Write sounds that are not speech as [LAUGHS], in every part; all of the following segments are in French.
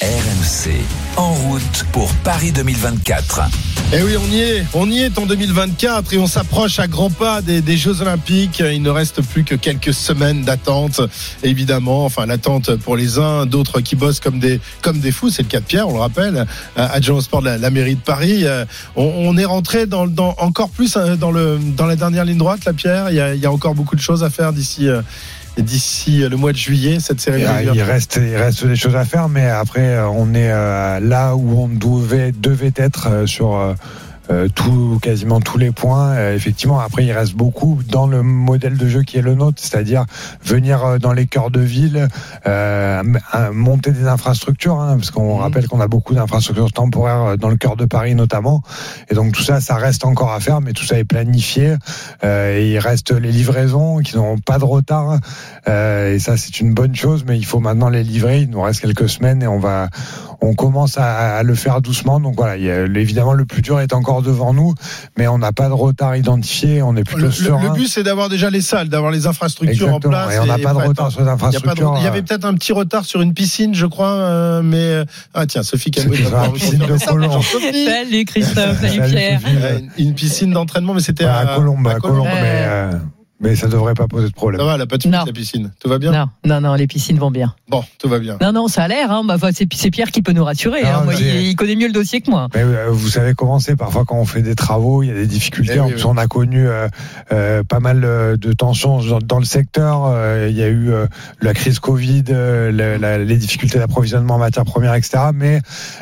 RMC, en route pour Paris 2024. Eh oui, on y est, on y est en 2024 et on s'approche à grands pas des, Jeux Olympiques. Il ne reste plus que quelques semaines d'attente, évidemment. Enfin, l'attente pour les uns, d'autres qui bossent comme des comme des fous. C'est le cas de Pierre, on le rappelle, adjoint au sport de la, mairie de Paris. On, on est rentré dans, dans, encore plus hein, dans le dans la dernière ligne droite, la Pierre. Il y a, il y a encore beaucoup de choses à faire d'ici d'ici le mois de juillet cette cérémonie il, reste il reste des choses à faire mais après on est là où on devait devait être sur euh, tout, quasiment tous les points. Euh, effectivement, après, il reste beaucoup dans le modèle de jeu qui est le nôtre, c'est-à-dire venir euh, dans les cœurs de ville, euh, monter des infrastructures, hein, parce qu'on mmh. rappelle qu'on a beaucoup d'infrastructures temporaires dans le cœur de Paris notamment. Et donc tout ça, ça reste encore à faire, mais tout ça est planifié. Euh, et il reste les livraisons qui n'ont pas de retard. Euh, et ça, c'est une bonne chose, mais il faut maintenant les livrer. Il nous reste quelques semaines et on va, on commence à, à le faire doucement. Donc voilà, il y a, évidemment, le plus dur est encore devant nous, mais on n'a pas de retard identifié, on est plutôt le, serein. Le but, c'est d'avoir déjà les salles, d'avoir les infrastructures Exactement. en place. Et on n'a pas de retard sur les infrastructures. Il y, avait peut-être un petit retard sur une piscine, je crois, euh, mais ah tiens, Sophie Calmouille. Une piscine de Colombe. Salut Christophe, salut Pierre. Une piscine d'entraînement, mais c'était à, à, Colombe. À Colombe. Colombe mais, euh... Mais ça devrait pas poser de problème. Ça va, elle a pas de la piscine. Tout va bien Non, non, non, les piscines vont bien. Bon, tout va bien. Non, non, ça a l'air. Hein. Bah, c'est Pierre qui peut nous rassurer. Non, hein. Moi, il, il, connaît mieux le dossier que moi. Mais, euh, vous savez comment c'est. Parfois, quand on fait des travaux, il y a des difficultés. Eh en oui, plus, oui. on a connu euh, euh, pas mal de tensions dans, dans le secteur. Euh, il y a eu euh, la crise Covid, euh, la, la, les difficultés d'approvisionnement en matières premières, etc. Mais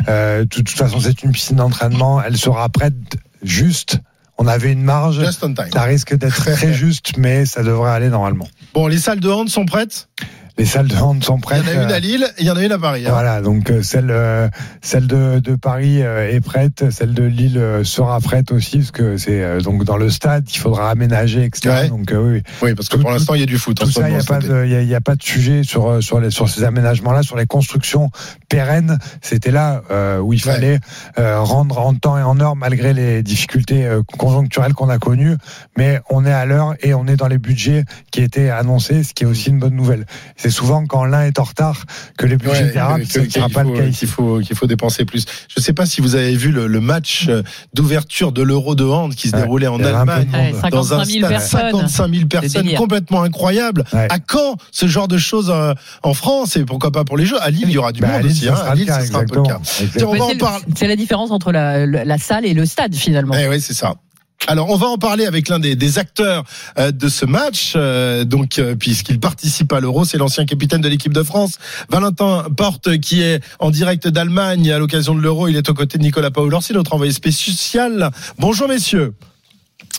euh, de toute façon, c'est une piscine d'entraînement. Elle sera prête juste on avait une marge. Ça risque d'être très [LAUGHS] juste, mais ça devrait aller normalement. Bon, les salles de hand sont prêtes? Les salles de hand sont prêtes. Il y en a une à Lille, il y en a une à Paris. Hein. Voilà, donc euh, celle euh, celle de, de Paris euh, est prête, celle de Lille euh, sera prête aussi parce que c'est euh, donc dans le stade qu'il faudra aménager, etc. Ouais. Donc oui. Oui, parce que tout, pour l'instant il y a du foot. Tout ça, il n'y a pas de, y a, y a, pas de sujet sur sur les sur ces aménagements-là, sur les constructions pérennes. C'était là où il fallait ouais. rendre en temps et en heure malgré les difficultés conjoncturelles qu'on a connues, mais on est à l'heure et on est dans les budgets qui étaient annoncés, ce qui est aussi une bonne nouvelle. C'est souvent quand l'un est en retard que les budgets ouais, dérapent, ce qui sera pas le cas. Qu'il faut, qu'il faut dépenser plus. Je ne sais pas si vous avez vu le, le match d'ouverture de l'Euro de hand qui se ouais, déroulait en Allemagne, un ouais, dans un stade personnes. 55 000 personnes, complètement incroyable. À quand ce genre de choses euh, en France et pourquoi pas pour les Jeux À Lille, il y aura du bah, monde Lille, aussi. Hein. À Lille, cas, ce sera un peu le cas. C'est la différence entre la, la, salle et le stade finalement. Eh oui, c'est ça. Alors, on va en parler avec l'un des, des, acteurs euh, de ce match, euh, donc euh, puisqu'il participe à l'Euro, c'est l'ancien capitaine de l'équipe de France, Valentin Porte, qui est en direct d'Allemagne à l'occasion de l'Euro. Il est aux côtés de Nicolas Paolorsi, notre envoyé spécial. Bonjour messieurs.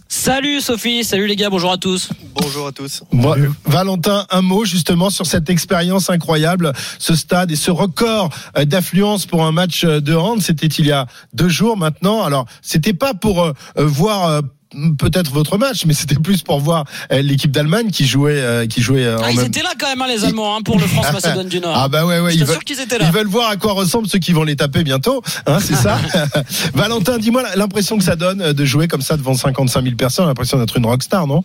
Salut Sophie, salut les gars, bonjour à tous. Bonjour à tous. Bon, Valentin, un mot justement sur cette expérience incroyable, ce stade et ce record d'affluence pour un match de hand. C'était il y a deux jours maintenant. Alors, c'était pas pour euh, voir peut-être votre match, mais c'était plus pour voir l'équipe d'Allemagne qui jouait, euh, qui jouait. Ah, ils même... étaient là quand même, hein, les Allemands, hein, pour le [LAUGHS] France Macédoine du Nord. Ah bah ouais, ouais. Ils, ils veulent, sûr qu'ils étaient là. Ils veulent voir à quoi ressemblent ceux qui vont les taper bientôt, hein, c'est ça. [LAUGHS] Valentin, dis-moi l'impression que ça donne de jouer comme ça devant 55 000 personnes, l'impression d'être une rockstar, non?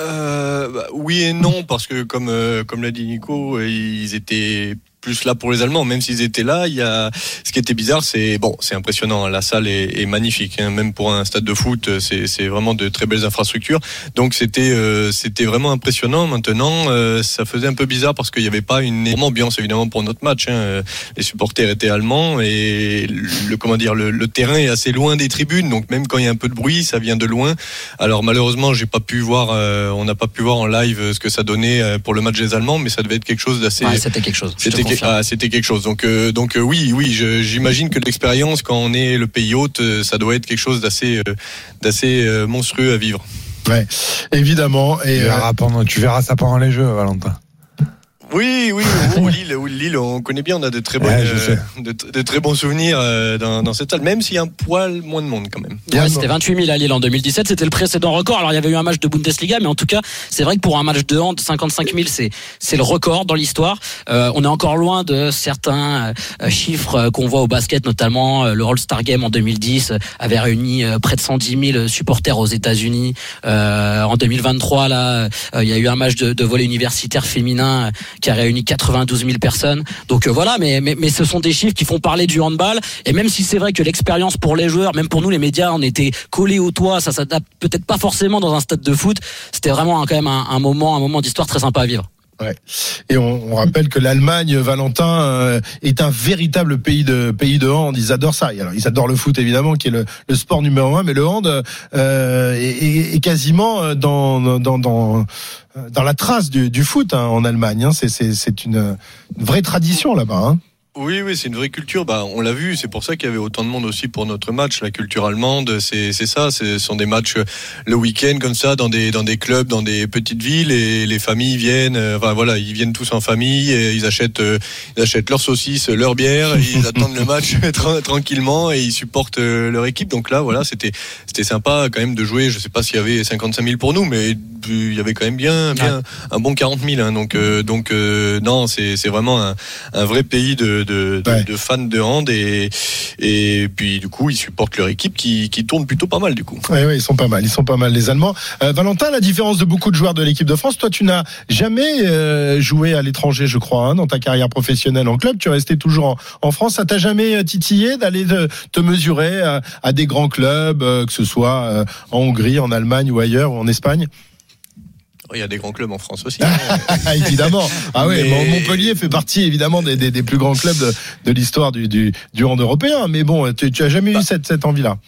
Euh, bah, oui et non parce que comme euh, comme l'a dit Nico, ils étaient plus là pour les Allemands, même s'ils étaient là. Il y a ce qui était bizarre, c'est bon, c'est impressionnant. La salle est, est magnifique, hein. même pour un stade de foot, c'est vraiment de très belles infrastructures. Donc c'était euh, c'était vraiment impressionnant. Maintenant, euh, ça faisait un peu bizarre parce qu'il n'y avait pas une énorme ambiance évidemment pour notre match. Hein. Les supporters étaient allemands et le comment dire le, le, terrain est assez loin des tribunes, donc même quand il y a un peu de bruit, ça vient de loin. Alors malheureusement, j'ai pas pu voir, euh, on n'a pas pu voir en live ce que ça donnait pour le match des Allemands, mais ça devait être quelque chose d'assez. Ouais, c'était quelque chose. C'était ah, c'était quelque chose. Donc, euh, donc euh, oui, oui, j'imagine que l'expérience quand on est le pays hôte, euh, ça doit être quelque chose d'assez, euh, d'assez monstrueux à vivre. Ouais, évidemment. Et tu verras, pendant, tu verras ça pendant les Jeux, Valentin. Oui, oui, oh, Lille, oui, Lille, on connaît bien, on a de très, bonnes, Ouais, euh, de, de très bons souvenirs euh, dans, dans cette salle, même s'il y a un poil moins de monde quand même. Ouais, c'était 28 000 à Lille en 2017, c'était le précédent record. Alors il y avait eu un match de Bundesliga, mais en tout cas, c'est vrai que pour un match de hand, 55 000, c'est c'est le record dans l'histoire. Euh, on est encore loin de certains euh, chiffres qu'on voit au basket, notamment euh, le All-Star Game en 2010 euh, avait réuni euh, près de 110 000 supporters aux États-Unis. Euh, en 2023, là, euh, il y a eu un match de, de volley universitaire féminin qui a réuni 92 000 personnes. Donc euh, voilà, mais, mais mais ce sont des chiffres qui font parler du handball. Et même si c'est vrai que l'expérience pour les joueurs, même pour nous les médias, on était collés au toit, ça s'adapte peut-être pas forcément dans un stade de foot. C'était vraiment quand même un moment, un moment d'histoire très sympa à vivre. Et on, on rappelle que l'Allemagne, Valentin, euh, est un véritable pays de pays de hand. Ils adorent ça. Alors, ils adorent le foot évidemment, qui est le, le sport numéro un, mais le hand euh, est, est- quasiment euh, dans dans dans dans la trace du, du foot hein, en Allemagne. hein. C'est c'est c'est une, une vraie tradition là-bas. Hein. Oui, oui, c'est une vraie culture. Bah, on l'a vu. C'est pour ça qu'il y avait autant de monde aussi pour notre match. La culture allemande, c'est c'est ça. Ce sont des matchs euh, le week-end comme ça dans des dans des clubs, dans des petites villes et les familles viennent. euh, Enfin voilà, ils viennent tous en famille. Et ils achètent euh, ils achètent leurs saucisses, leur bière. et ils attendent le match [LAUGHS] tra- tranquillement et ils supportent euh, leur équipe. Donc là, voilà, c'était c'était sympa quand même de jouer. Je sais pas s'il y avait 55 000 pour nous, mais il y avait quand même bien bien un bon 40 000. hein. donc donc non, c'est c'est vraiment un un vrai pays de, de, de, Ouais. de fans de hand et, et puis du coup ils supportent leur équipe qui, qui tourne plutôt pas mal du coup. Oui, ils sont pas mal. Ils sont pas mal les Allemands. Euh, Valentin, la différence de beaucoup de joueurs de l'équipe de France, toi, tu n'as jamais euh, joué à l'étranger, je crois, hein, dans ta carrière professionnelle en club. Tu es resté toujours en, en France. Ça t'a jamais euh, titillé d'aller te, te mesurer à, à des grands clubs, euh, que ce soit euh, en Hongrie, en Allemagne ou ailleurs, ou en Espagne? Il y a des grands clubs en France aussi. [LAUGHS] Évidemment. Ah oui, Mais- Montpellier fait partie évidemment des, des, des plus grands clubs de, de l'histoire du, du, du hand européen. Mais bon, tu, tu as jamais eu cette, cette envie-là?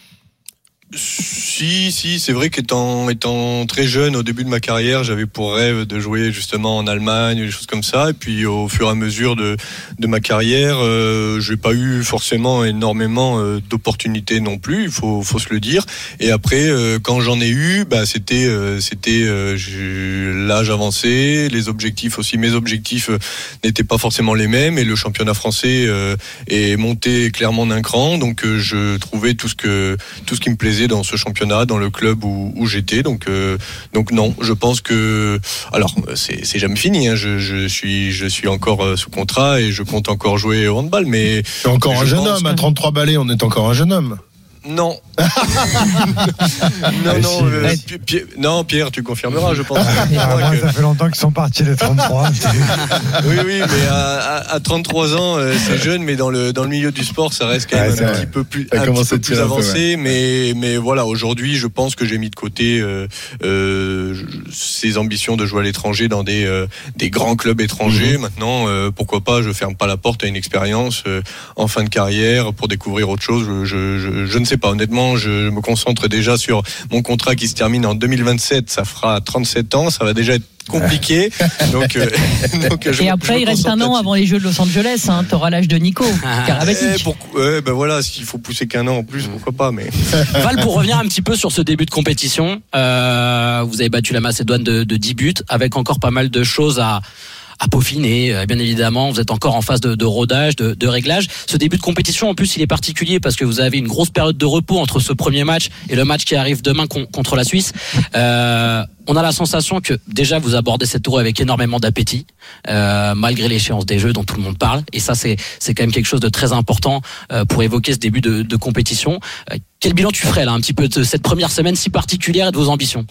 Si, si, c'est vrai qu'étant étant très jeune au début de ma carrière, j'avais pour rêve de jouer justement en Allemagne, des choses comme ça. Et puis au fur et à mesure de, de ma carrière, euh, j'ai pas eu forcément énormément euh, d'opportunités non plus, il faut, faut se le dire. Et après, euh, quand j'en ai eu, bah, c'était euh, c'était euh, l'âge avancé, les objectifs aussi. Mes objectifs n'étaient pas forcément les mêmes et le championnat français est monté clairement d'un cran. Donc je trouvais tout ce que tout ce qui me plaisait dans ce championnat, dans le club où, où j'étais. Donc, euh, donc non, je pense que alors c'est jamais fini. hein. Je, je suis je suis encore euh, sous contrat et je compte encore jouer au handball, mais encore un jeune homme. À que- 33 balais, on est encore un jeune homme. Non. [LAUGHS] non, non, si, euh. Pi- Pi- non, Pierre, tu confirmeras, je pense. Ah, Moi, ça fait longtemps qu'ils sont partis les 33. [LAUGHS] oui, oui, mais à, à- à 33 ans, euh, c'est jeune, mais dans le dans le milieu du sport, ça reste quand Ouais, même c'est un vrai. petit peu plus, Ça un commence petit à peu plus tirer un peu, avancé. Mais mais voilà, aujourd'hui, je pense que j'ai mis de côté euh, euh, je- ces ambitions de jouer à l'étranger dans des euh, des grands clubs étrangers. Maintenant, euh, pourquoi pas Je ferme pas la porte à une expérience euh, en fin de carrière pour découvrir autre chose. Je, je, je, je ne sais pas. Honnêtement, je me concentre déjà sur mon contrat qui se termine en 2027. Ça fera 37 ans. Ça va déjà être compliqué. [LAUGHS] donc, euh, [LAUGHS] donc, je Et après, je il reste un an avant les Jeux de Los Angeles. Hein. T'auras l'âge de Nico [LAUGHS] Eh, Karabatic. pourquoi- ouais, ben voilà, s'il faut pousser qu'un an en plus, pourquoi pas, mais. Val, pour revenir un petit peu sur ce début de compétition, euh, vous avez battu la Macédoine de, de 10 buts, avec encore pas mal de choses à, à peaufiner. Euh, Bien évidemment, vous êtes encore en phase de, de rodage, de, de réglage. Ce début de compétition, en plus, il est particulier parce que vous avez une grosse période de repos entre ce premier match et le match qui arrive demain con- contre la Suisse. Euh, on a la sensation que déjà vous abordez cette tour avec énormément d'appétit, euh, malgré l'échéance des jeux dont tout le monde parle. Et ça, c'est c'est quand même quelque chose de très important euh, pour évoquer ce début de, de compétition. Euh, quel bilan tu ferais là, un petit peu de cette première semaine si particulière et de vos ambitions?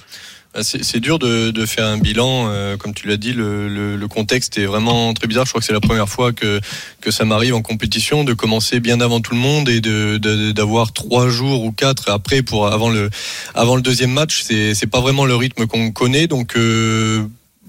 C'est c'est dur de, de faire un bilan, euh, comme tu l'as dit, le, le, le contexte est vraiment très bizarre. Je crois que c'est la première fois que, que ça m'arrive en compétition de commencer bien avant tout le monde et de de- d'avoir trois jours ou quatre après pour avant le avant le deuxième match. C'est pas vraiment le rythme qu'on connaît, donc. Euh,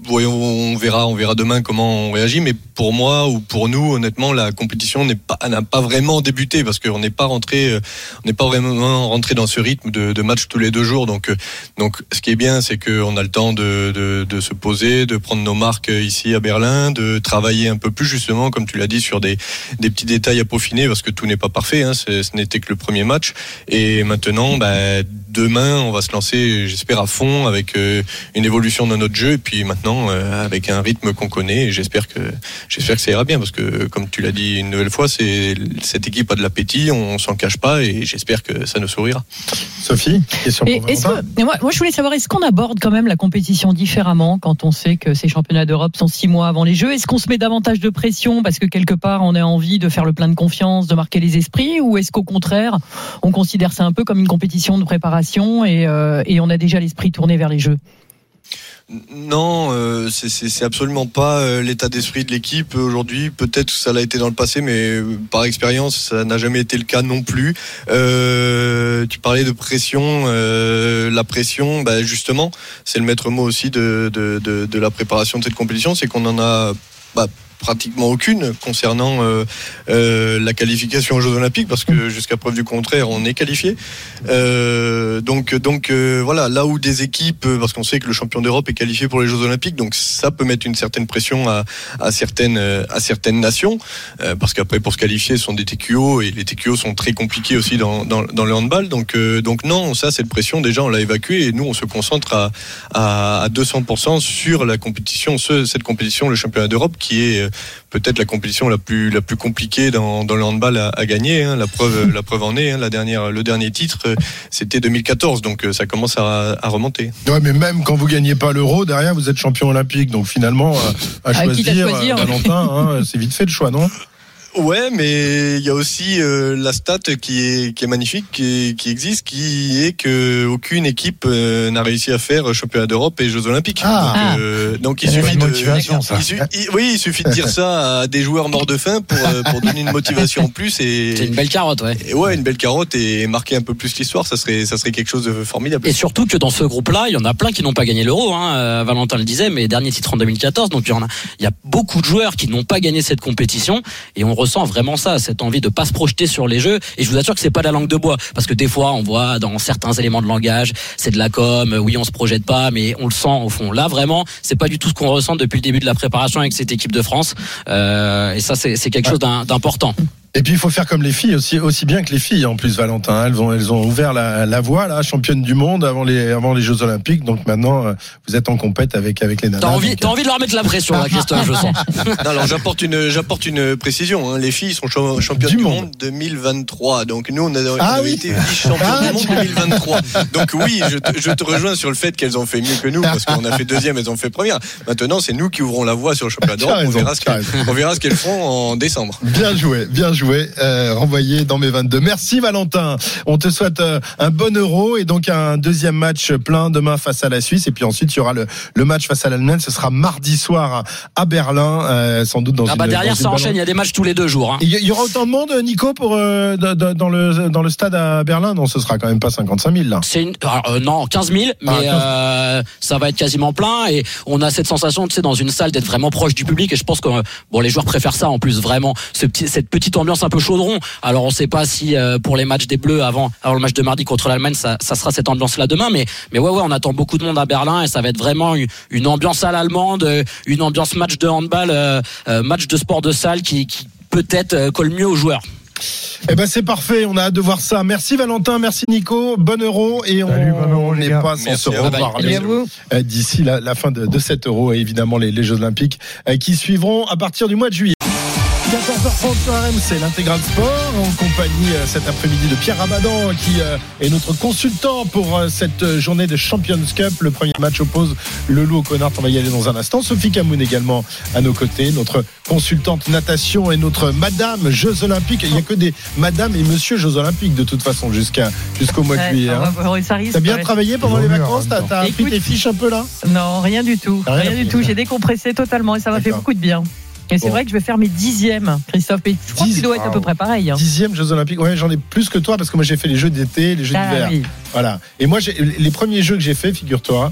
Voyons, on verra, on verra demain comment on réagit. Mais pour moi ou pour nous, honnêtement, la compétition n'est pas n'a pas vraiment débuté parce qu'on n'est pas rentré, euh, on n'est pas vraiment rentré dans ce rythme de, match tous les deux jours. Donc, euh, donc, ce qui est bien, c'est qu'on a le temps de, de, se poser, de prendre nos marques ici à Berlin, de travailler un peu plus justement, comme tu l'as dit, sur des, des petits détails à peaufiner, parce que tout n'est pas parfait. Hein, ce n'était que le premier match. Et maintenant, bah, demain, on va se lancer, j'espère, à fond avec euh, une évolution de notre jeu. Et puis maintenant, maintenant euh, avec un rythme qu'on connaît. Et j'espère que j'espère que ça ira bien parce que comme tu l'as dit une nouvelle fois, c'est cette équipe a de l'appétit, on s'en cache pas et j'espère que ça nous sourira. Sophie, question Et pour que- mais moi, moi, je voulais savoir, est-ce qu'on aborde quand même la compétition différemment quand on sait que ces championnats d'Europe sont six mois avant les Jeux? Est-ce qu'on se met davantage de pression parce que quelque part on a envie de faire le plein de confiance, de marquer les esprits, ou est-ce qu'au contraire on considère ça un peu comme une compétition de préparation et, euh, et on a déjà l'esprit tourné vers les Jeux? Non, euh, c'est- absolument pas euh, l'état d'esprit de l'équipe aujourd'hui. Peut-être que ça l'a été dans le passé, mais euh, par expérience, ça n'a jamais été le cas non plus. Euh, tu parlais de pression, la pression, bah, justement, c'est le maître mot aussi de la préparation de cette compétition, c'est qu'on en a bah, pratiquement aucune concernant euh, euh, la qualification aux Jeux Olympiques parce que jusqu'à preuve du contraire on est qualifié. Euh, donc donc euh, voilà là où des équipes parce qu'on sait que le champion d'Europe est qualifié pour les Jeux Olympiques donc ça peut mettre une certaine pression à, à certaines à certaines nations euh, parce qu'après pour se qualifier ce sont des TQO et les TQO sont très compliqués aussi dans, dans, dans le handball. Donc euh, donc non ça cette pression déjà on l'a évacuée et nous on se concentre à à, à 200% sur la compétition ce- cette compétition le championnat d'Europe qui est peut-être la compétition la plus la plus compliquée dans, dans le handball à, à gagner. hein. La preuve la preuve en est. hein. La dernière le dernier titre euh, c'était 2014 donc euh, ça commence à, à remonter. Ouais, mais même quand vous gagnez pas l'euro, derrière vous êtes champion olympique. Donc finalement, euh, à Ah, à choisir, choisir. euh, Valentin, hein, c'est vite fait le choix, non? Ouais, mais il y a aussi euh, la stat qui est qui est magnifique, qui, est- qui existe, qui est que aucune équipe euh, n'a réussi à faire championnat d'Europe et Jeux Olympiques. Ah. donc, euh, donc il C'est suffit une de motivation, ça. il su- il- oui, il suffit de dire ça à des joueurs morts de faim pour euh, pour donner une motivation en plus et [LAUGHS] C'est une belle carotte, ouais. Et ouais, une belle carotte et marquer un peu plus l'histoire, ça serait, ça serait quelque chose de formidable. Et surtout que dans ce groupe-là, il y en a plein qui n'ont pas gagné l'euro. Hein. Euh, Valentin le disait, mais dernier titre en 2014. Donc il y en a, il y a beaucoup de joueurs qui n'ont pas gagné cette compétition et on ressent vraiment ça, cette envie de pas se projeter sur les jeux. Et je vous assure que c'est pas de la langue de bois, parce que des fois on voit dans certains éléments de langage, c'est de la com. Oui, on se projette pas, mais on le sent au fond. Là, vraiment, c'est pas du tout ce qu'on ressent depuis le début de la préparation avec cette équipe de France. Euh, et ça, c'est quelque chose d'im- d'important. Et puis il faut faire comme les filles aussi, aussi bien que les filles en plus, Valentin. Elles ont, elles ont ouvert la, la voie, là, championne du monde avant les, avant les Jeux Olympiques. Donc maintenant, euh, vous êtes en compète avec, avec les nanas. T'as envie, Donc, t'as envie de leur mettre la pression, là, Christophe, je sens. [LAUGHS] Non, alors j'apporte une, j'apporte une précision. hein. Les filles sont cha- championnes Du du, monde. monde 2023. Donc nous, on a, on Ah avait oui. été vice-championnes Ah, du monde 2023. Donc oui, je te, je te rejoins sur le fait qu'elles ont fait mieux que nous parce qu'on a fait deuxième, elles ont fait première. Maintenant, c'est nous qui ouvrons la voie sur le championnat d'Europe. On verra ce qu'elles, on verra ce qu'elles feront en décembre. Bien joué, bien joué. Euh, renvoyé dans mes 22. Merci Valentin. On te souhaite euh, un bon euro et donc un deuxième match plein demain face à la Suisse. Et puis ensuite, il y aura le, le match face à l'Allemagne. Ce sera mardi soir à, Berlin, euh, sans doute dans Ah une bah derrière, ça enchaîne. Il y a des matchs tous les deux jours. Hein. Il y- aura autant de monde, Nico, pour euh, dans le dans le stade à Berlin? Non, ce sera quand même pas 55 000 là. C'est une, alors, euh, non 15 000, mais Ah, 15 000. euh, ça va être quasiment plein et on a cette sensation, tu sais, dans une salle d'être vraiment proche du public et je pense que bon les joueurs préfèrent ça en plus vraiment ce petit, cette petite ambiance un peu chaudron. Alors on sait pas si euh, pour les matchs des Bleus avant avant le match de mardi contre l'Allemagne ça, ça sera cette ambiance là demain, mais mais ouais ouais on attend beaucoup de monde à Berlin et ça va être vraiment une, une ambiance à l'allemande, euh, une ambiance match de handball, euh, euh, match de sport de salle qui, qui peut-être euh, colle mieux aux joueurs. Eh ben c'est parfait. On a hâte de voir ça. Merci Valentin, merci Nico. Bon euro et on bon n'est pas sans se reparler. D'ici la, la fin de, de cet euro et évidemment les, les Jeux Olympiques qui suivront à partir du mois de juillet. 14h30 sur RMC, l'intégral sport, en compagnie euh, cet après-midi de Pierre Rabadan, qui euh, est notre consultant pour euh, cette journée de Champions Cup. Le premier match oppose le loup au connard. On va y aller dans un instant. Sophie Camoun également à nos côtés, notre consultante natation et notre madame Jeux Olympiques. Il n'y a que des madame et monsieur Jeux Olympiques de toute façon jusqu'à jusqu'au mois de Ouais, juillet. hein. T'as bien travaillé pendant les vacances T'as t'as pris Écoute, tes fiches un peu là? Non, rien du tout. Rien Rien, pris. du tout. J'ai décompressé totalement et ça m'a fait beaucoup de bien. Et c'est Bon. vrai que je vais faire mes dixièmes, Christophe. Et je crois que Dix- tu dois être à peu près pareil. hein. Dixième Jeux Olympiques. Ouais, j'en ai plus que toi parce que moi j'ai fait les Jeux d'été, les Jeux Ah d'hiver. oui. Voilà. Et moi, les premiers jeux que j'ai fait, figure-toi,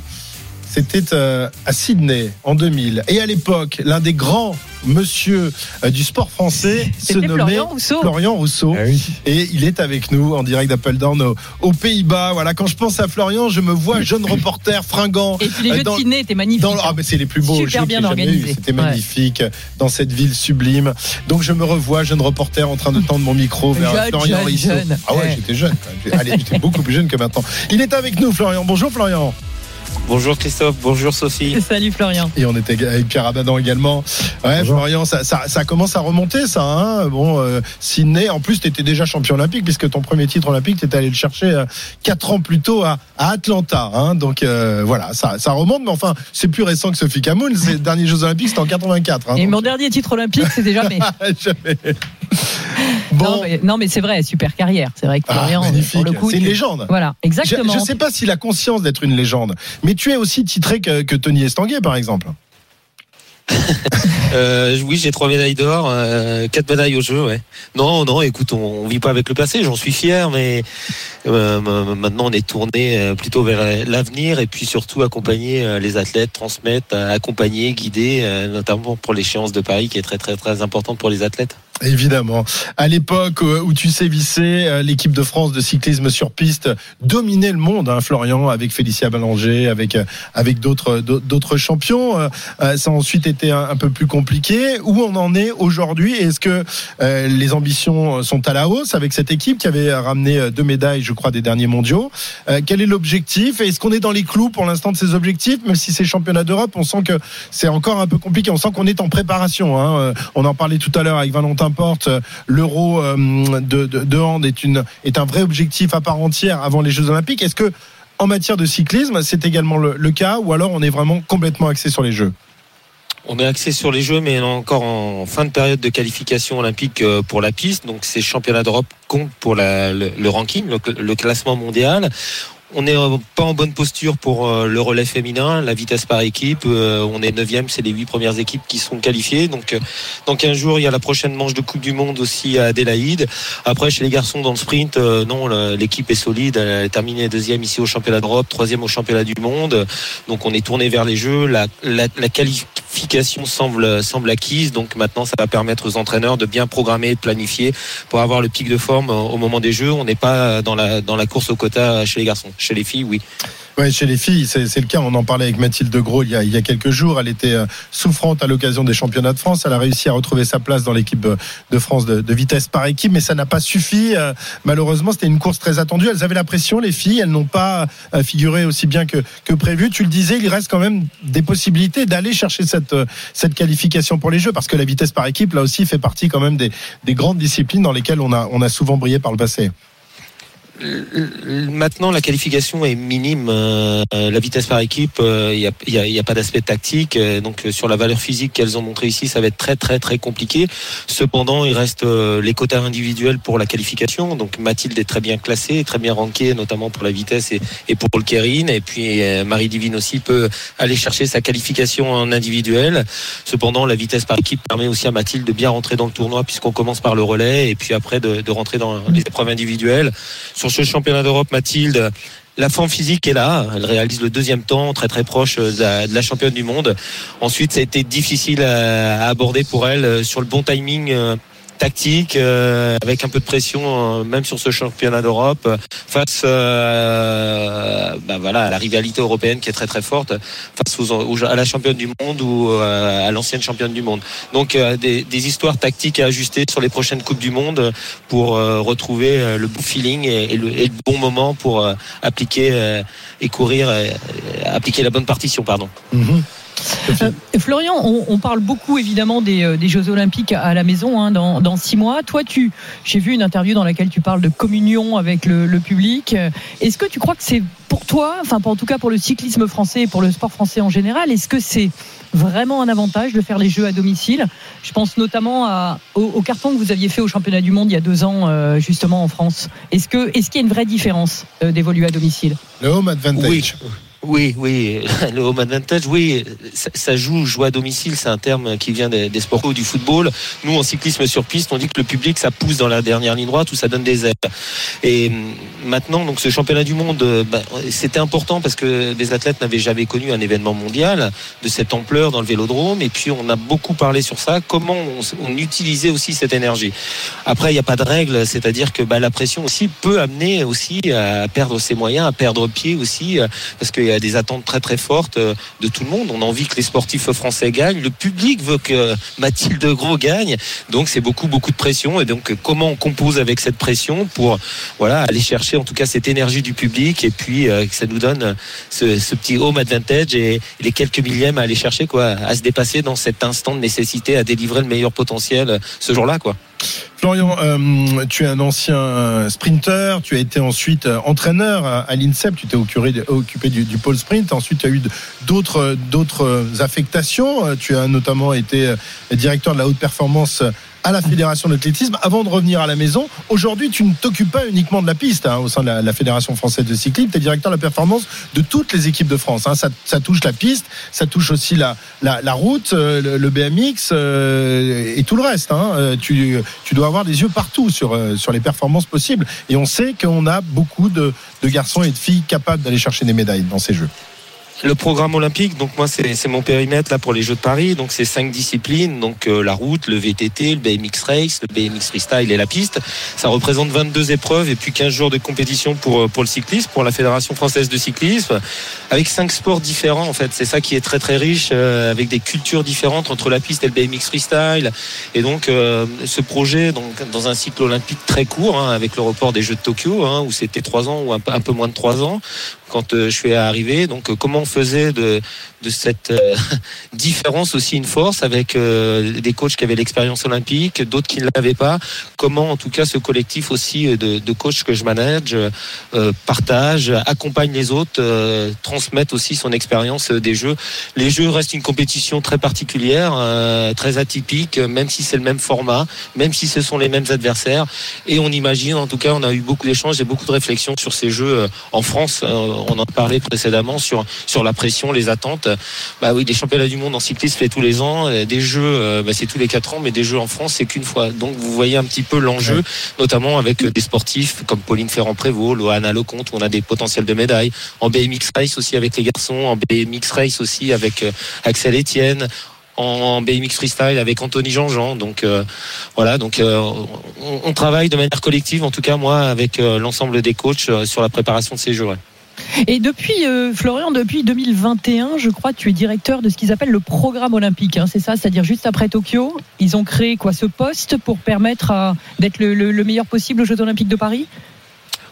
c'était euh, à Sydney en 2000. Et à l'époque, l'un des grands monsieur euh, du sport français se nommait Florian Rousseau. Florian Rousseau. Ah oui. Et il est avec nous en direct d'Appeldown aux, aux Pays-Bas. Voilà, quand je pense à Florian, je me vois jeune reporter fringant. Et puis les Euh, jeux dans- de ciné étaient magnifiques. Dans ah, mais c'est les plus beaux Super jeux que bien j'ai jamais organisé. eus. C'était Ouais. magnifique dans cette ville sublime. Donc je me revois jeune reporter en train de tendre mon micro vers Jeune, Florian jeune, Rousseau. jeune. Ah ouais, Ouais. j'étais jeune. Allez, j'étais beaucoup plus jeune que maintenant. Il est avec nous, Florian. Bonjour, Florian. Bonjour Christophe, bonjour Sophie. Salut Florian. Et on était avec Pierre Abadan également. Ouais, Bonjour. Florian, ça, ça, ça commence à remonter, ça. Hein bon, euh, Sydney, en plus, tu étais déjà champion olympique, puisque ton premier titre olympique, tu étais allé le chercher euh, quatre ans plus tôt à, à Atlanta. Hein donc euh, voilà, ça, ça remonte, mais enfin, c'est plus récent que Sophie Camoun. Les derniers Jeux olympiques, c'était en 84. Hein, Et donc- mon dernier titre olympique, c'était [LAUGHS] jamais. Jamais. [LAUGHS] Non, Bon, mais, non, mais c'est vrai, super carrière. C'est vrai que Ah, Florian, magnifique. pour le coup, c'est une légende. Voilà, Je exactement. ne sais pas s'il a conscience d'être une légende, mais tu es aussi titré que, que Tony Estanguet, par exemple. [LAUGHS] Euh, oui, j'ai trois médailles d'or, euh, quatre médailles au jeu. Ouais. Non, non, écoute, on, on vit pas avec le passé. J'en suis fier, mais euh, maintenant on est tourné plutôt vers l'avenir et puis surtout accompagner les athlètes, transmettre, accompagner, guider, notamment pour l'échéance de Paris qui est très très très importante pour les athlètes. Évidemment. À l'époque euh, où tu sévissais, euh, l'équipe de France de cyclisme sur piste dominait le monde, hein, Florian, avec Félicia Ballanger, avec euh, avec d'autres d'autres champions. Ça a ensuite été un, peu plus compliqué. Où on en est aujourd'hui? Est-ce que les ambitions sont à la hausse avec cette équipe qui avait ramené deux médailles, je crois, des derniers mondiaux? Quel est l'objectif? Est-ce qu'on est dans les clous pour l'instant de ces objectifs Même si c'est championnat d'Europe, on sent que c'est encore un peu compliqué. On sent qu'on est en préparation. Hein. On en parlait tout à l'heure avec Valentin Euh, L'Euro euh, de, de, hand est, une, est un vrai objectif à part entière avant les Jeux Olympiques. Est-ce que en matière de cyclisme, c'est également le, cas ou alors on est vraiment complètement axé sur les Jeux? On est axé sur les Jeux, mais encore en fin de période de qualification olympique euh, pour la piste. Donc ces championnats d'Europe comptent pour le, ranking, le classement mondial. On n'est euh, pas en bonne posture pour euh, le relais féminin, la vitesse par équipe. Euh, On est neuvième, c'est les huit premières équipes qui sont qualifiées. Donc, dans 15 jours, il y a la prochaine manche de Coupe du Monde aussi à Adélaïde. Après, chez les garçons dans le sprint, non, l'équipe est solide. Elle a terminé deuxième ici au championnat d'Europe, troisième au championnat du monde. Donc, on est tourné vers les Jeux. La, la, la qualification semble semble acquise. Donc, maintenant, ça va permettre aux entraîneurs de bien programmer, et de planifier pour avoir le pic de forme au au moment des Jeux. On n'est pas dans la dans la course au quota chez les garçons. Chez les filles, oui. Ouais, chez les filles, c'est le cas. On en parlait avec Mathilde Gros il y a, il y a quelques jours. Elle était euh, souffrante à l'occasion des championnats de France. Elle a réussi à retrouver sa place dans l'équipe de de France de, de vitesse par équipe, mais ça n'a pas suffi. Euh, Malheureusement, c'était une course très attendue. Elles avaient la pression, les filles. Elles n'ont pas euh, figuré aussi bien que, que prévu. Tu le disais, il reste quand même des possibilités d'aller chercher cette, euh, cette qualification pour les Jeux, parce que la vitesse par équipe, là aussi, fait partie quand même des, des grandes disciplines dans lesquelles on a, on a souvent brillé par le passé. Euh, Maintenant, la qualification est minime. Euh, la vitesse par équipe, euh, il n'y a, y a- y a pas d'aspect tactique. Euh, donc, euh, sur la valeur physique qu'elles ont montré ici, ça va être très, très, très compliqué. Cependant, il reste euh, les quotas individuels pour la qualification. Donc, Mathilde est très bien classée, très bien rankée, notamment pour la vitesse et, et pour le Kérine. Et puis, euh, Marie Divine aussi peut aller chercher sa qualification en individuel. Cependant, la vitesse par équipe permet aussi à Mathilde de bien rentrer dans le tournoi puisqu'on commence par le relais et puis après de, de rentrer dans les épreuves individuelles. Sur ce championnat d'Europe, Mathilde, la forme physique est là. Elle réalise le deuxième temps, très très proche de la, championne du monde. Ensuite, ça a été difficile à, aborder pour elle euh, sur le bon timing. Euh, tactique euh, avec un peu de pression euh, même sur ce championnat d'Europe euh, face euh, bah voilà à la rivalité européenne qui est très très forte face aux, aux- à la championne du monde ou euh, à l'ancienne championne du monde. Donc euh, des, des histoires tactiques à ajuster sur les prochaines coupes du monde pour euh, retrouver euh, le bon feeling et, le, et le bon moment pour euh, appliquer euh, et courir euh, appliquer la bonne partition pardon Euh, Florian, on, on parle beaucoup évidemment des, euh, des Jeux Olympiques à la maison hein, dans, dans six mois. Toi, tu, j'ai vu une interview dans laquelle tu parles de communion avec le, le public. Est-ce que tu crois que c'est pour toi, enfin en tout cas pour le cyclisme français et pour le sport français en général, est-ce que c'est vraiment un avantage de faire les Jeux à domicile? Je pense notamment à, au, au carton que vous aviez fait au championnat du monde il y a deux ans euh, justement en France. Est-ce que est-ce qu'il y a une vraie différence euh, d'évoluer à domicile? Le home advantage. Oui. Oui, oui, [LAUGHS] le home advantage, oui, ça, joue, jouer à domicile, c'est un terme qui vient des, sports co, du football. Nous, en cyclisme sur piste, on dit que le public, ça pousse dans la dernière ligne droite ou ça donne des ailes. Et hum, maintenant, donc ce championnat du monde, euh, bah, c'était important parce que des athlètes n'avaient jamais connu un événement mondial de cette ampleur dans le vélodrome. Et puis, on a beaucoup parlé sur ça, comment on, utilisait aussi cette énergie. Après, il n'y a pas de règle, c'est-à-dire que bah, la pression aussi peut amener aussi à perdre ses moyens, à perdre pied aussi, euh, parce qu'il a des attentes très très fortes euh, de tout le monde. On a envie que les sportifs français gagnent. Le public veut que Mathilde Gros gagne. Donc c'est beaucoup beaucoup de pression. Et donc comment on compose avec cette pression pour aller chercher en tout cas cette énergie du public et puis euh, que ça nous donne ce, ce petit home advantage et les quelques millièmes à aller chercher quoi, à se dépasser dans cet instant de nécessité à délivrer le meilleur potentiel euh, ce jour-là quoi. Florian, euh, tu es un ancien euh, sprinter, tu as été ensuite euh, entraîneur à, l'INSEP, tu t'es occupé, du, du pôle sprint, ensuite tu as eu d'autres affectations, tu as notamment été directeur de la haute performance à la Fédération d'athlétisme. Avant de revenir à la maison, aujourd'hui tu ne t'occupes pas uniquement de la piste hein, au sein de la, Fédération française de cyclisme, tu es directeur de la performance de toutes les équipes de France. hein. Ça, ça touche la piste, ça touche aussi la, la, la route, euh, le, le BMX euh, et tout le reste. hein. Euh, Tu, tu dois avoir des yeux partout sur, euh, sur les performances possibles. Et on sait qu'on a beaucoup de, de garçons et de filles capables d'aller chercher des médailles dans ces jeux. Le programme olympique, donc moi c'est mon périmètre là pour les Jeux de Paris, donc c'est cinq disciplines, donc euh, la route, le VTT, le BMX race, le BMX freestyle et la piste. Ça représente 22 épreuves et puis 15 jours de compétition pour euh, pour le cyclisme, pour la Fédération française de cyclisme, avec cinq sports différents en fait. C'est ça qui est très très riche, euh, avec des cultures différentes entre la piste et le BMX freestyle. Et donc euh, ce projet, donc dans un cycle olympique très court, hein, avec le report des Jeux de Tokyo, hein, où c'était trois ans ou un, peu- moins de trois ans quand euh, je suis arrivé. Donc, euh, comment faisait de, de cette euh, [LAUGHS] différence aussi une force avec euh, des coachs qui avaient l'expérience olympique, d'autres qui ne l'avaient pas. Comment, en tout cas, ce collectif aussi euh, de, de coachs que je manage partage, accompagne les autres, transmettent aussi son expérience des Jeux. Les Jeux restent une compétition très particulière, très atypique, même si c'est le même format, même si ce sont les mêmes adversaires. Et on imagine, en tout cas, on a eu beaucoup d'échanges et beaucoup de réflexions sur ces Jeux en France. On en parlait précédemment sur sur la pression, les attentes. Bah oui, des championnats du monde en cyclisme fait tous les ans, euh, des Jeux, euh, bah, c'est tous les quatre ans, mais des Jeux en France c'est qu'une fois. Donc vous voyez un petit peu l'enjeu, notamment avec euh, des sportifs comme Pauline Ferrand-Prévot, Loana Lecomte, où on a des potentiels de médailles. En BMX race aussi avec les garçons, en BMX race aussi avec euh, Axel Etienne en BMX freestyle avec Anthony Jean-Jean. Donc euh, voilà, donc euh, on, on travaille de manière collective, en tout cas moi, avec euh, l'ensemble des coachs euh, sur la préparation de ces jeux. ouais. Et depuis, euh, Florian, depuis 2021, je crois, tu es directeur de ce qu'ils appellent le programme olympique. hein, c'est ça, c'est-à-dire juste après Tokyo, ils ont créé quoi ce poste pour permettre d'être le meilleur possible aux Jeux olympiques de Paris?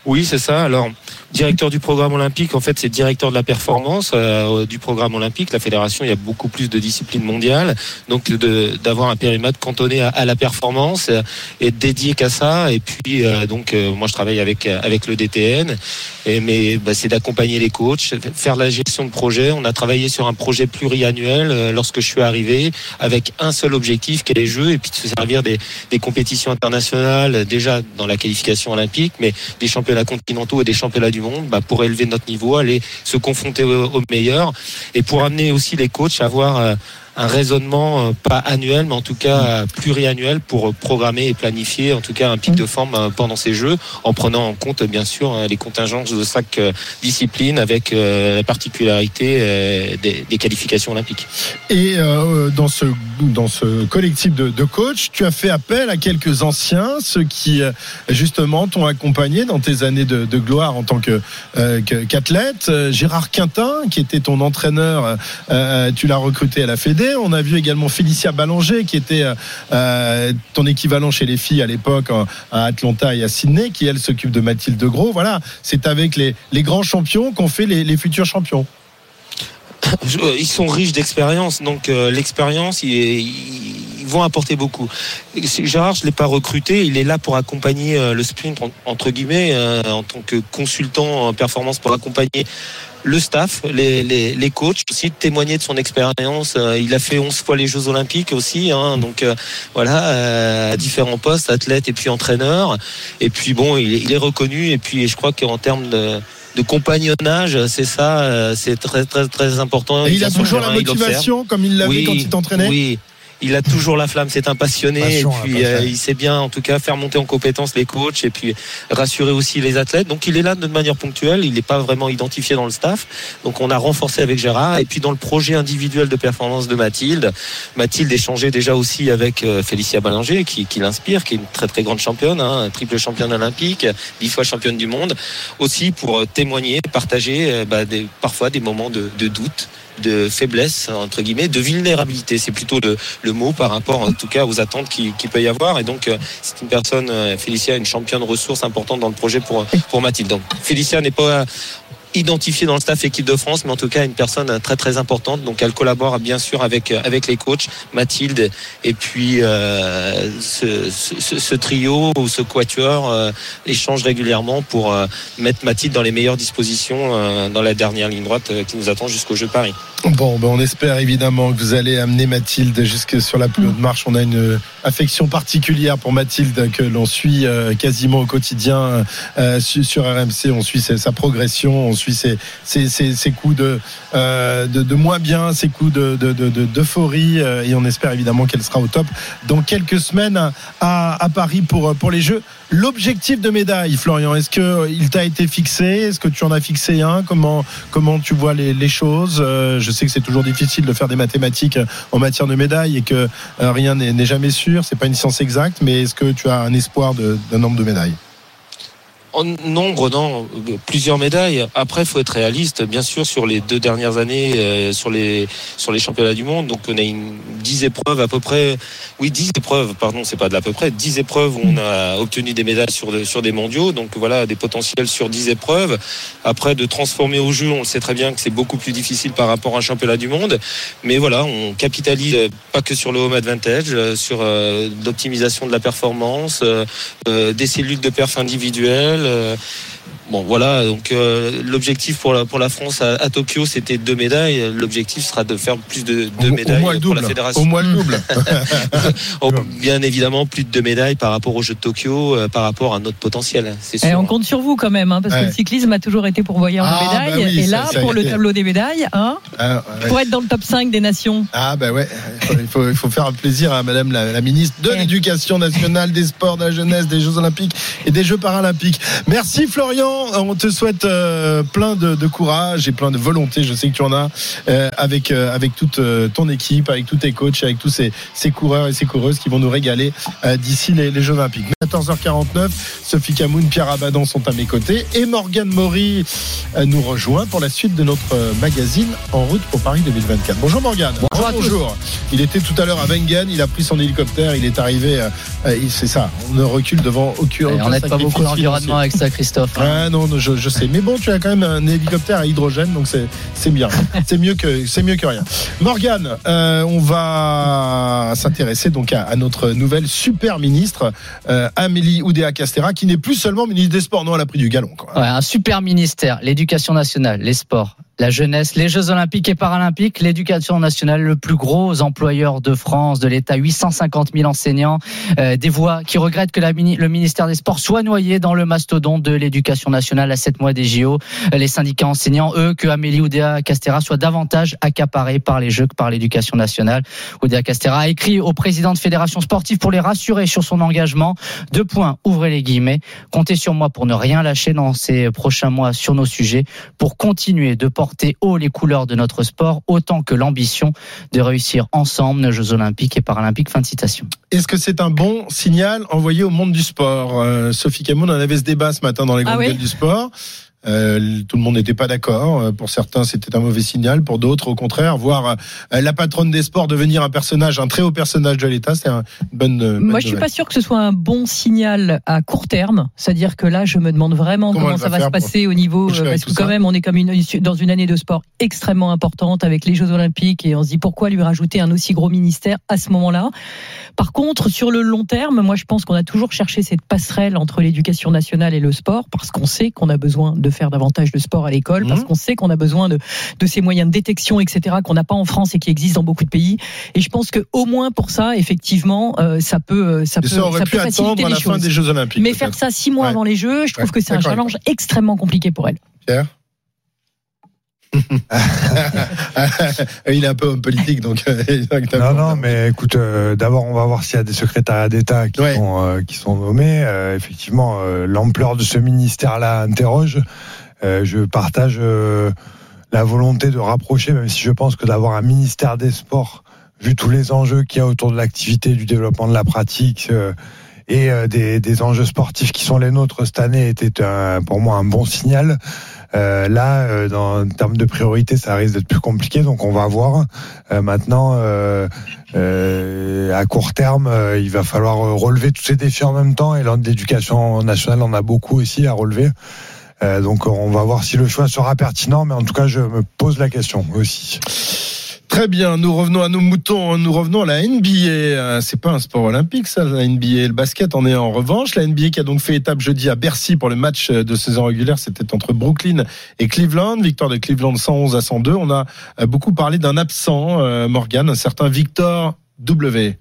Oui, c'est ça. Alors, directeur du programme olympique, en fait, c'est directeur de la performance euh, du programme olympique. La fédération, il y a beaucoup plus de disciplines mondiales, donc d'avoir un périmètre cantonné à, la performance euh, et dédié qu'à ça. Et puis, euh, donc, euh, moi, je travaille avec euh, avec le DTN, et, mais bah, c'est d'accompagner les coachs, faire la gestion de projet. On a travaillé sur un projet pluriannuel euh, lorsque je suis arrivé, avec un seul objectif, qui est les Jeux, et puis de se servir des, des compétitions internationales, déjà dans la qualification olympique, mais des championnats continentaux et des championnats du monde, bah, pour élever notre niveau, aller se confronter aux, aux meilleurs, et pour amener aussi les coachs à avoir euh, un raisonnement euh, pas annuel, mais en tout cas euh, pluriannuel pour programmer et planifier en tout cas un pic de forme euh, pendant ces Jeux, en prenant en compte bien sûr les contingences de chaque discipline avec la particularité des, des qualifications olympiques. Et euh, dans ce dans ce collectif de, de coachs, tu as fait appel à quelques anciens, ceux qui justement t'ont accompagné dans tes années de, de gloire en tant que euh, qu'athlète. Gérard Quintin, qui était ton entraîneur, euh, tu l'as recruté à la On a vu également Félicia Ballanger, qui était euh, euh, ton équivalent chez les filles à l'époque à Atlanta et à Sydney, qui elle s'occupe de Mathilde Gros. Voilà, c'est avec les, grands champions qu'on fait les, futurs champions. Euh, ils sont riches d'expérience, donc l'expérience, ils, vont apporter beaucoup. Gérard, je l'ai pas recruté, il est là pour accompagner le sprint en- entre guillemets en tant que consultant en performance pour accompagner le staff, les, les, les coachs aussi, de témoigner de son expérience. Euh, il a fait 11 fois les Jeux Olympiques aussi, hein, donc euh, voilà, euh, à différents postes, athlète et puis entraîneur. Et puis bon, il est, il est reconnu. Et puis je crois qu'en termes de, de compagnonnage, c'est ça, euh, c'est très très très important. Et il a toujours la il motivation comme il l'avait Oui, quand il t'entraînait. Oui. Il a toujours la flamme, c'est un passionné. Passion, et puis euh, il sait bien, en tout cas, faire monter en compétence les coachs et puis rassurer aussi les athlètes. Donc il est là de manière ponctuelle. Il n'est pas vraiment identifié dans le staff. Donc on a renforcé avec Gérard. Et puis dans le projet individuel de performance de Mathilde, Mathilde échangeait déjà aussi avec euh, Félicia Ballinger, qui, qui l'inspire, qui est une très très grande championne, hein, triple championne olympique, dix fois championne du monde, aussi pour euh, témoigner, partager bah, des, parfois des moments de, de doute de faiblesse entre guillemets de vulnérabilité. C'est plutôt le, le mot par rapport en tout cas aux attentes qui, qui peut y avoir. Et donc euh, c'est une personne euh, Félicia une championne ressource importante dans le projet pour pour Mathilde. Donc Félicia n'est pas identifiée dans le staff équipe de France, mais en tout cas une personne très très importante. Donc elle collabore bien sûr avec avec les coachs Mathilde et puis euh, ce, trio ou ce quatuor euh, échange régulièrement pour euh, mettre Mathilde dans les meilleures dispositions euh, dans la dernière ligne droite euh, qui nous attend jusqu'au jeu Paris. Bon, ben on espère évidemment que vous allez amener Mathilde jusque sur la plus haute marche. On a une euh, affection particulière pour Mathilde que l'on suit euh, quasiment au quotidien euh, su- sur RMC. On suit sa progression, on ses- ses coups de, euh, de, de moins bien, ses coups de, de, de- d'euphorie. euh, et on espère évidemment qu'elle sera au top dans quelques semaines à, à, Paris pour, pour les Jeux. L'objectif de médaille, Florian, est-ce que il t'a été fixé? Est-ce que tu en as fixé un? Comment comment tu vois les, choses? Euh, Je sais que c'est toujours difficile de faire des mathématiques en matière de médailles et que euh, rien n'est jamais sûr. C'est pas une science exacte, mais est-ce que tu as un espoir d'un nombre de médailles? En nombre, non, plusieurs médailles. Après, faut être réaliste. Bien sûr, sur les deux dernières années, euh, sur les sur les championnats du monde, donc on a une dix épreuves à peu près. Oui, dix épreuves. Pardon, c'est pas de l'à peu près. Dix épreuves où on a obtenu des médailles sur sur des mondiaux. Donc voilà, des potentiels sur dix épreuves. Après, de transformer au jeu, on le sait très bien que c'est beaucoup plus difficile par rapport à un championnat du monde. Mais voilà, on capitalise euh, pas que sur le home advantage, euh, sur euh, l'optimisation de la performance, euh, euh, des cellules de perf individuelles. Euh, Bon voilà, donc euh, l'objectif pour la, pour la France à, à Tokyo c'était deux médailles. L'objectif sera de faire plus de deux au, au médailles moins le pour la fédération. Au moins le double. [LAUGHS] [LAUGHS] Oh, bien évidemment plus de deux médailles par rapport aux Jeux de Tokyo, euh, par rapport à notre potentiel, c'est Et sûr. on compte sur vous quand même, hein, parce que le cyclisme a toujours été pourvoyeur Ah, de médailles. bah oui, et là, ça pour le tableau des médailles, hein, Ah, ouais. pour être dans le top 5 des nations. Ah bah ouais, il faut, il faut faire un plaisir à Madame la, la ministre de Ouais. l'Éducation nationale, des Sports, de la jeunesse, des Jeux Olympiques et des Jeux Paralympiques. Merci Florian, on te souhaite euh, plein de, de courage et plein de volonté. Je sais que tu en as euh, avec euh, avec toute ton équipe, avec tous tes coachs, avec tous ces, ces coureurs et ces coureuses qui vont nous régaler d'ici les, les Jeux Olympiques. 14h49, Sophie Camoun, Pierre Abadan sont à mes côtés et Morgane Maury nous rejoint pour la suite de notre magazine En route pour Paris 2024. Bonjour Morgane. Bonjour à tous. Bonjour. Il était tout à l'heure à Wengen, il a pris son hélicoptère, il est arrivé. c'est ça, on ne recule devant aucun. Et aucun on n'aide pas beaucoup l'environnement avec ça, Christophe. hein. Non, je, je sais. Mais bon, tu as quand même un hélicoptère à hydrogène, donc c'est bien. c'est mieux que rien. Morgane, euh, on va s'intéresser donc à, notre nouvelle super ministre euh, Amélie Oudéa Castera, qui n'est plus seulement ministre des Sports. Non, elle a pris du galon. Un super ministère, l'éducation nationale, les sports, la jeunesse, les Jeux olympiques et paralympiques, l'éducation nationale, le plus gros employeur de France, de l'État, 850 000 enseignants, euh, des voix qui regrettent que le ministère des Sports soit noyé dans le mastodonte de l'éducation nationale à 7 mois des JO. Euh, Les syndicats enseignants, eux, que Amélie Oudéa Castera soit davantage accaparée par les Jeux que par l'éducation nationale. Oudéa Castera a écrit au président de fédération sportive pour les rassurer sur son engagement. Deux points, ouvrez les guillemets. Comptez sur moi pour ne rien lâcher dans ces prochains mois sur nos sujets, pour continuer de porter haut les couleurs de notre sport, autant que l'ambition de réussir ensemble nos Jeux olympiques et paralympiques. Fin de citation. Est-ce que c'est un bon signal envoyé au monde du sport? Euh, Sophie Camoun, on avait ce débat ce matin dans les Ah grandes oui gueules du sport. Euh, tout le monde n'était pas d'accord. Euh, Pour certains, c'était un mauvais signal. Pour d'autres, au contraire, voir euh, la patronne des sports devenir un personnage, un très haut personnage de l'État, c'est un- une bonne. bonne Moi, je suis nouvelle. pas sûr que ce soit un bon signal à court terme. C'est-à-dire que là, je me demande vraiment Comment ça va se passer au niveau, parce que quand ça même, on est comme une, dans une année de sport extrêmement importante avec les Jeux Olympiques et on se dit pourquoi lui rajouter un aussi gros ministère à ce moment-là. Par contre, sur le long terme, moi, je pense qu'on a toujours cherché cette passerelle entre l'éducation nationale et le sport parce qu'on sait qu'on a besoin de faire davantage de sport à l'école, parce Mhm. qu'on sait qu'on a besoin de, de ces moyens de détection, etc., qu'on n'a pas en France et qui existent dans beaucoup de pays. Et je pense que au moins pour ça, effectivement, euh, ça peut, euh, ça Et peut, ça aurait ça pu peut faciliter attendre à les la fin choses. des Jeux Olympiques. Mais faire ça six mois Ouais. avant les Jeux, je trouve Ouais, que c'est un challenge extrêmement compliqué pour elle. Pierre? [LAUGHS] il est un peu homme politique, donc. euh, Non, non, mais écoute, euh, d'abord, on va voir s'il y a des secrétariats d'État qui, Ouais. sont, euh, qui sont nommés. Euh, effectivement, euh, l'ampleur de ce ministère-là interroge. Euh, je partage euh, la volonté de rapprocher, même si je pense que d'avoir un ministère des Sports, vu tous les enjeux qu'il y a autour de l'activité, du développement de la pratique euh, et des, des enjeux sportifs qui sont les nôtres cette année, était un- pour moi un bon signal. Euh, là, euh, dans, en termes de priorité, ça risque d'être plus compliqué, donc on va voir. Euh, maintenant, euh, euh, à court terme, euh, il va falloir relever tous ces défis en même temps, et l'éducation nationale en a beaucoup aussi à relever. Donc on va voir si le choix sera pertinent, mais en tout cas, je me pose la question aussi. Très bien, nous revenons à nos moutons, nous revenons à la NBA. Euh, C'est pas un sport olympique ça, la NBA. Le basket en est en revanche. La NBA qui a donc fait étape jeudi à Bercy pour le match de saison régulière, c'était entre Brooklyn et Cleveland. Victoire de Cleveland 111 à 102. On a euh, beaucoup parlé d'un absent, euh, Morgan, un certain Victor W.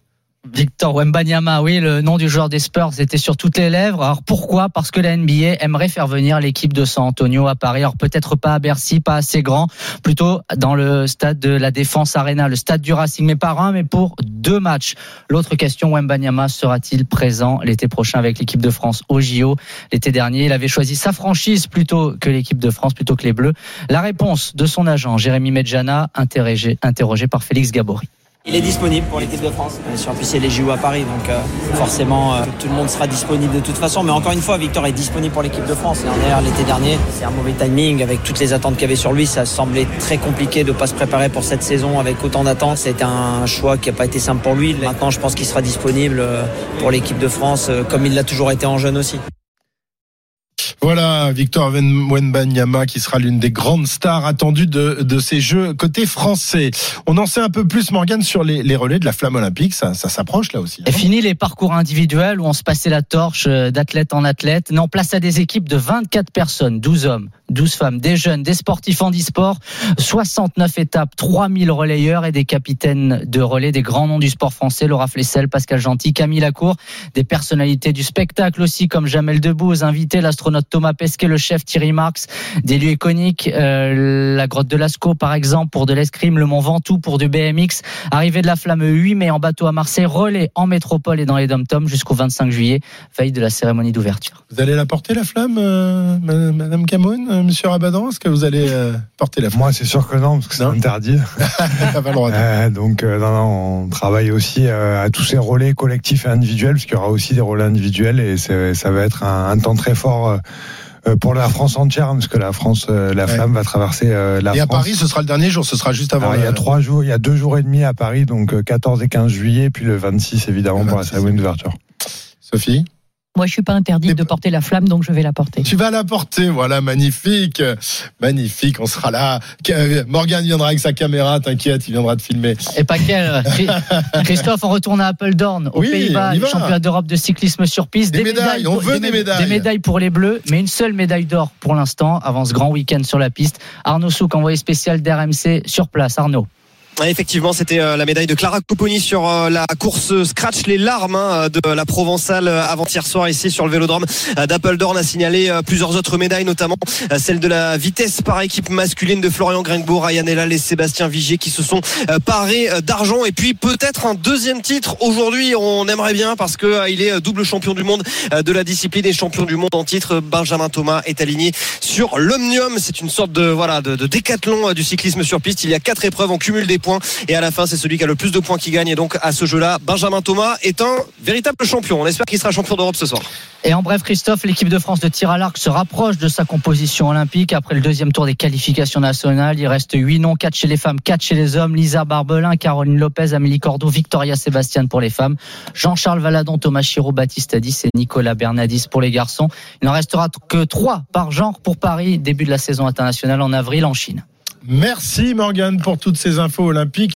Victor Wembanyama, oui, le nom du joueur des Spurs était sur toutes les lèvres. Alors pourquoi? Parce que la NBA aimerait faire venir l'équipe de San Antonio à Paris. Alors peut-être pas à Bercy, pas assez grand, plutôt dans le stade de la Défense Arena, le stade du Racing, mais pas un, mais pour deux matchs. L'autre question, Wembanyama sera-t-il présent l'été prochain avec l'équipe de France au JO L'été dernier, il avait choisi sa franchise plutôt que l'équipe de France, plutôt que les Bleus. La réponse de son agent, Jérémy Medjana, interrogé, par Félix Gabory. Il est disponible pour l'équipe de France. Bien sûr, en plus c'est les JO à Paris, donc euh, forcément euh, tout le monde sera disponible de toute façon. Mais encore une fois, Victor est disponible pour l'équipe de France. Dernière, l'été dernier, c'est un mauvais timing avec toutes les attentes qu'il y avait sur lui. Ça semblait très compliqué de pas se préparer pour cette saison avec autant d'attentes. C'était un choix qui n'a pas été simple pour lui. Maintenant, je pense qu'il sera disponible euh, pour l'équipe de France, comme il l'a toujours été en jeune aussi. Voilà, Victor Wen- Wenbanyama qui sera l'une des grandes stars attendues de, de ces Jeux côté français. On en sait un peu plus, Morgan, sur les, les relais de la flamme olympique. Ça, ça s'approche là aussi. Et fini les parcours individuels où on se passait la torche euh, d'athlète en athlète. Non, place à des équipes de 24 personnes, 12 hommes, 12 femmes, des jeunes, des sportifs en e-sport, 69 étapes, 3000 relayeurs et des capitaines de relais, des grands noms du sport français, Laura Flessel, Pascal Gentil, Camille Lacour, des personnalités du spectacle aussi comme Jamel Debbouze, invité l'astronaute Thomas Pesquet, le chef Thierry Marx, des lieux iconiques, euh, la grotte de Lascaux par exemple pour de l'escrime, le Mont Ventoux pour du BMX, arrivée de la flamme 8 mai en bateau à Marseille, relais en métropole et dans les dom-toms jusqu'au 25 juillet, veille de la cérémonie d'ouverture. Vous allez la porter la flamme, euh, ma- Madame Cameron, euh, Monsieur Rabadan Est-ce que vous allez euh, porter la Moi, c'est sûr que non, parce que c'est interdit. [LAUGHS] Pas le droit. Euh, donc, euh, non, non, on travaille aussi à tous ces relais collectifs et individuels, parce qu'il y aura aussi des relais individuels, et ça va être un, un temps très fort pour la France entière, parce que la France, la Ouais. flamme va traverser la Et à France. Paris, ce sera le dernier jour. Ce sera juste avant. Alors, il y a trois jours, il y a deux jours et demi à Paris, donc euh, 14 et 15 juillet, puis le 26 évidemment Le pour la 26. cérémonie d'ouverture. Sophie, Moi, je suis pas interdite de porter la flamme, donc je vais la porter. tu vas la porter. Voilà, magnifique, magnifique. On sera là. Que- Morgan viendra avec sa caméra. T'inquiète, il viendra te filmer. Et pas quel euh, Chri- [LAUGHS] Christophe, on retourne à Appledorn, aux Oui, Pays-Bas, championnat d'Europe de cyclisme sur piste. Des médailles, on veut des mé- médailles. Des médailles pour les Bleus, mais une seule médaille d'or pour l'instant avant ce grand week-end sur la piste. Arnaud Souk, envoyé spécial d'RMC sur place. Arnaud. Effectivement, c'était euh, la médaille de Clara Copponi sur euh, la course scratch les larmes hein, de la Provençale euh, avant-hier soir ici sur le Vélodrome euh, d'Appledorn a signalé euh, plusieurs autres médailles, notamment euh, celle de la vitesse par équipe masculine de Florian Gringbourg, Ryan Elal et Sébastien Vigier qui se sont euh, parés euh, d'argent et puis peut-être un deuxième titre aujourd'hui. On aimerait bien parce que euh, il est euh, double champion du monde euh, de la discipline et champion du monde en titre. Benjamin Thomas est aligné sur l'Omnium. C'est une sorte de voilà de, de décathlon euh, du cyclisme sur piste. Il y a quatre épreuves, on cumule des points et à la fin c'est celui qui a le plus de points qui gagne. Et donc à ce jeu-là, Benjamin Thomas est un véritable champion. On espère qu'il sera champion d'Europe ce soir. Et en bref, Christophe, l'équipe de France de tir à l'arc se rapproche de sa composition olympique. Après le deuxième tour des qualifications nationales, il reste 8 noms, 4 chez les femmes, 4 chez les hommes. Lisa Barbelin, Caroline Lopez, Amélie Cordeau, Victoria Sébastien pour les femmes. Jean-Charles Valadon, Thomas Chiraud, Baptiste Adis et Nicolas Bernadis pour les garçons. Il n'en restera que 3 par genre pour Paris, début de la saison internationale en avril en Chine. Merci Morgan pour toutes ces infos olympiques.